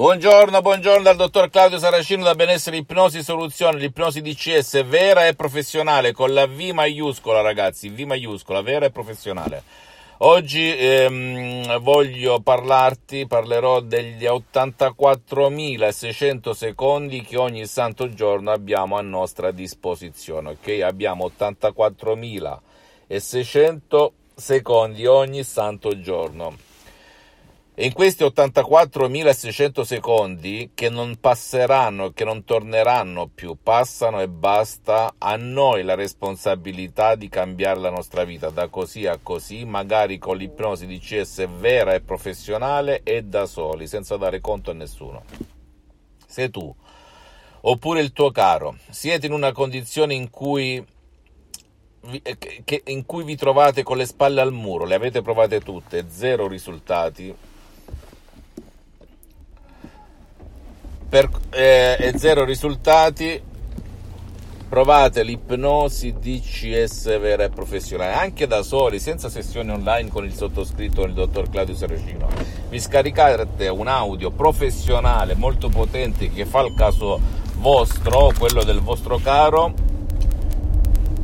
Buongiorno, buongiorno dal dottor Claudio Saracino da Benessere Ipnosi Soluzione, l'ipnosi DCS vera e professionale con la V maiuscola ragazzi, V maiuscola, vera e professionale. Oggi ehm, voglio parlarti, parlerò degli 84.600 secondi che ogni santo giorno abbiamo a nostra disposizione, ok? Abbiamo 84.600 secondi ogni santo giorno. E in questi 84.600 secondi che non passeranno, che non torneranno più, passano e basta, a noi la responsabilità di cambiare la nostra vita da così a così, magari con l'ipnosi di CS vera e professionale e da soli, senza dare conto a nessuno. Se tu, oppure il tuo caro, siete in una condizione in cui in cui vi trovate con le spalle al muro, le avete provate tutte, zero risultati, per, eh, e zero risultati. Provate l'ipnosi DCS vera e professionale. Anche da soli senza sessioni online con il sottoscritto il dottor Claudio Saracino. Vi scaricate un audio professionale molto potente che fa il caso vostro quello del vostro caro.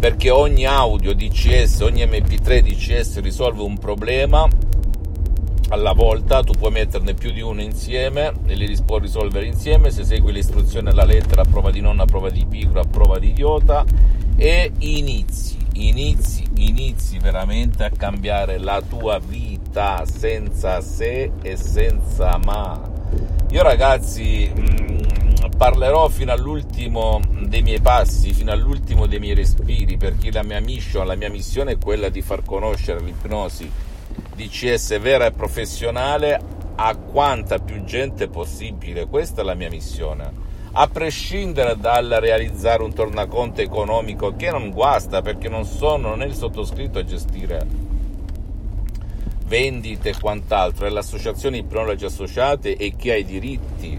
Perché ogni audio DCS ogni mp3 DCS risolve un problema alla volta, tu puoi metterne più di uno insieme e li puoi risolvere insieme. Se segui le istruzioni alla lettera, a prova di nonna, a prova di pigro, a prova di idiota. E inizi, inizi, inizi veramente a cambiare la tua vita senza se e senza ma. Io ragazzi mh, mm, parlerò fino all'ultimo dei miei passi, fino all'ultimo dei miei respiri, perché la mia mission, la mia missione è quella di far conoscere l'ipnosi DCS vera e professionale a quanta più gente possibile. Questa è la mia missione. A prescindere dal realizzare un tornaconto economico che non guasta perché non sono né il sottoscritto a gestire vendite e quant'altro, è l'associazione Ipnologi Associate e chi ha i diritti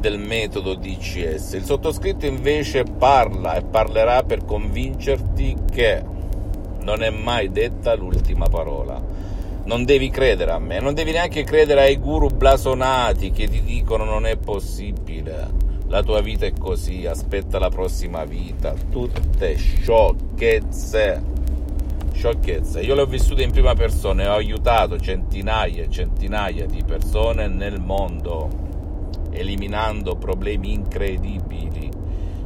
del metodo DCS. Il sottoscritto invece parla e parlerà per convincerti che non è mai detta l'ultima parola non devi credere a me, non devi neanche credere ai guru blasonati che ti dicono non è possibile, la tua vita è così, aspetta la prossima vita, tutte sciocchezze. Sciocchezze. Io le ho vissute in prima persona e ho aiutato centinaia e centinaia di persone nel mondo, eliminando problemi incredibili.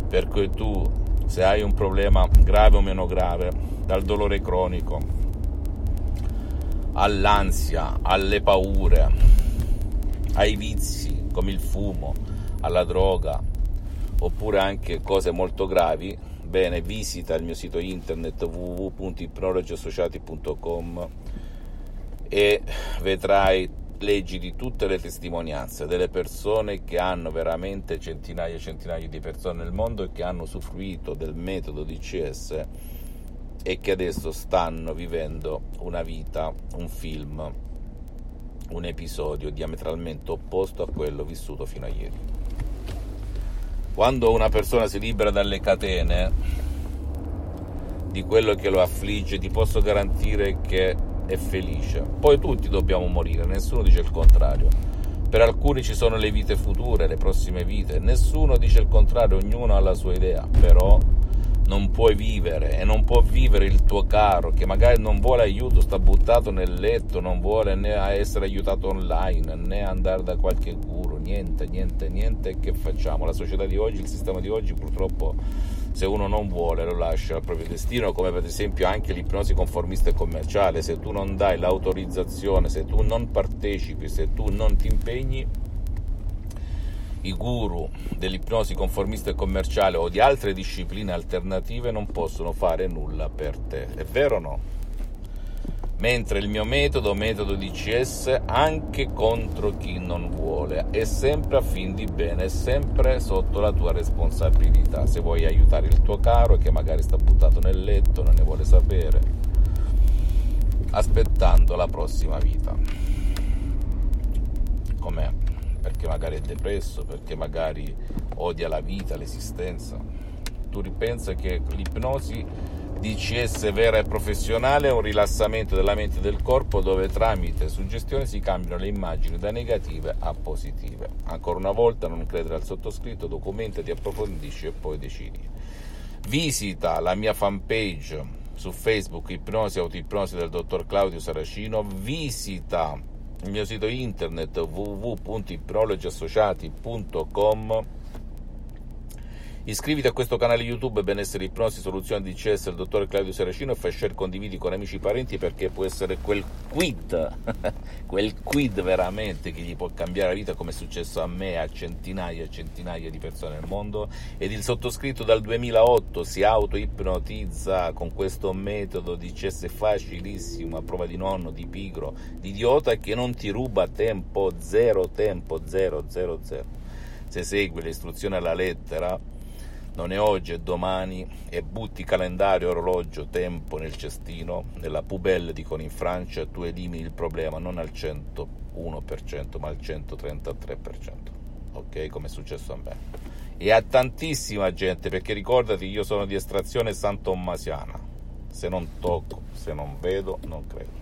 Per cui tu, se hai un problema grave o meno grave, dal dolore cronico, all'ansia, alle paure, ai vizi come il fumo, alla droga, oppure anche cose molto gravi, bene, visita il mio sito internet www.ipnologiassociati.com e vedrai leggi di tutte le testimonianze delle persone che hanno veramente centinaia e centinaia di persone nel mondo e che hanno usufruito del metodo di CS e che adesso stanno vivendo una vita, un film, un episodio diametralmente opposto a quello vissuto fino a ieri. Quando una persona si libera dalle catene di quello che lo affligge, ti posso garantire che è felice. Poi tutti dobbiamo morire, nessuno dice il contrario. Per alcuni ci sono le vite future, le prossime vite, nessuno dice il contrario, ognuno ha la sua idea, però non puoi vivere e non può vivere il tuo caro che magari non vuole aiuto, sta buttato nel letto, non vuole né essere aiutato online né andare da qualche guru, niente, niente, niente, che facciamo? La società di oggi, il sistema di oggi purtroppo se uno non vuole lo lascia al proprio destino, come per esempio anche l'ipnosi conformista e commerciale, se tu non dai l'autorizzazione, se tu non partecipi, se tu non ti impegni, i guru dell'ipnosi conformista e commerciale o di altre discipline alternative non possono fare nulla per te. È vero o no? Mentre il mio metodo, metodo DCS, anche contro chi non vuole, è sempre a fin di bene, è sempre sotto la tua responsabilità. Se vuoi aiutare il tuo caro che magari sta buttato nel letto, non ne vuole sapere, aspettando la prossima vita. Com'è? Perché magari è depresso, perché magari odia la vita, l'esistenza. Tu ripensa che l'ipnosi DCS vera e professionale è un rilassamento della mente e del corpo dove tramite suggestione si cambiano le immagini da negative a positive. Ancora una volta non credere al sottoscritto, documentati, approfondisci e poi decidi. Visita la mia fanpage su Facebook Ipnosi Autoipnosi del dottor Claudio Saracino, visita il mio sito internet www.ipnologiassociati.com Iscriviti a questo canale YouTube Benessere Ipnosi Soluzione DCS del dottor Claudio Seracino e fai share condividi con amici e parenti perché può essere quel quid, quel quid veramente che gli può cambiare la vita come è successo a me, a centinaia e centinaia di persone nel mondo ed il sottoscritto dal 2008 si auto-ipnotizza con questo metodo DCS facilissimo a prova di nonno, di pigro, di idiota che non ti ruba tempo, zero tempo, zero, zero, zero. Se segui le istruzioni alla lettera non è oggi è domani e butti calendario, orologio, tempo nel cestino, nella pubelle dicono in Francia, tu elimini il problema non al 101% ma al 133%, ok? Come è successo a me. E a tantissima gente, perché ricordati, io sono di estrazione santommasiana, se non tocco, se non vedo, non credo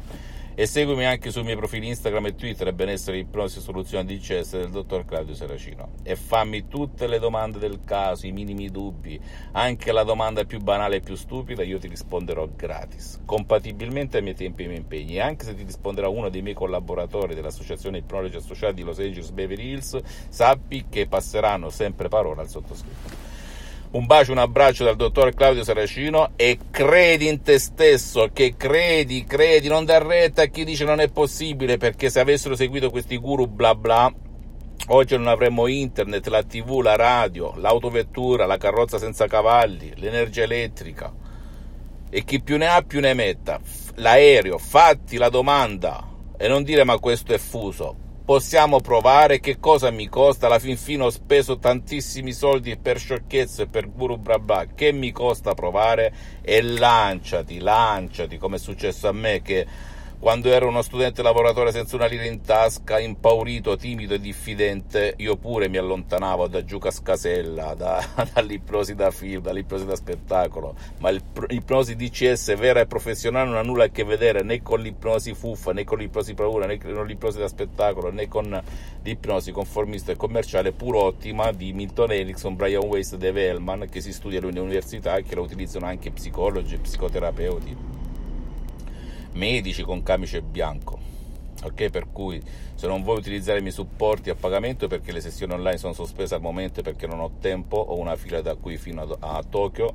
e seguimi anche sui miei profili Instagram e Twitter benessere ipnosi soluzione di DCS del dottor Claudio Seracino e fammi tutte le domande del caso, i minimi dubbi, anche la domanda più banale e più stupida io ti risponderò gratis, compatibilmente ai miei tempi e ai miei impegni e anche se ti risponderà uno dei miei collaboratori dell'associazione Ipnologi Associati di Los Angeles Beverly Hills, sappi che passeranno sempre parola al sottoscritto. Un bacio, un abbraccio dal dottor Claudio Saracino e credi in te stesso, che credi, credi, non dar retta a chi dice non è possibile, perché se avessero seguito questi guru bla bla, oggi non avremmo internet, la tv, la radio, l'autovettura, la carrozza senza cavalli, l'energia elettrica. E chi più ne ha più ne metta. L'aereo, fatti la domanda e non dire ma questo è fuso possiamo provare che cosa mi costa alla fin fine ho speso tantissimi soldi per sciocchezze e per guru bla bla. Che mi costa provare? E lanciati lanciati come è successo a me che quando ero uno studente lavoratore senza una lira in tasca, impaurito, timido e diffidente, io pure mi allontanavo da giù cascasella, da, dall'ipnosi da film, dall'ipnosi da spettacolo, ma l'ipnosi DCS vera e professionale non ha nulla a che vedere né con l'ipnosi fuffa, né con l'ipnosi paura, né con l'ipnosi da spettacolo, né con l'ipnosi conformista e commerciale pur ottima di Milton Erickson, Brian Weiss e Dave Hellman che si studia alle università e che la utilizzano anche psicologi e psicoterapeuti medici con camice bianco. Ok, per cui se non vuoi utilizzare i miei supporti a pagamento perché le sessioni online sono sospese al momento perché non ho tempo, ho una fila da qui fino a, a Tokyo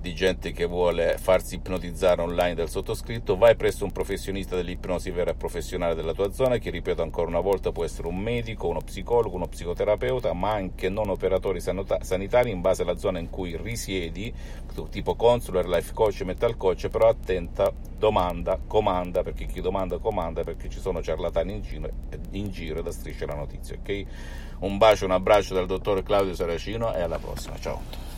di gente che vuole farsi ipnotizzare online dal sottoscritto, vai presso un professionista dell'ipnosi vera e professionale della tua zona, che ripeto ancora una volta può essere un medico, uno psicologo, uno psicoterapeuta, ma anche non operatori sanitari in base alla zona in cui risiedi, tipo consular, life coach, mental coach, però attenta, domanda, comanda, perché chi domanda comanda, perché ci sono ciarlatani in giro, in giro da striscia la notizia, ok? Un bacio, un abbraccio dal dottor Claudio Saracino e alla prossima, ciao!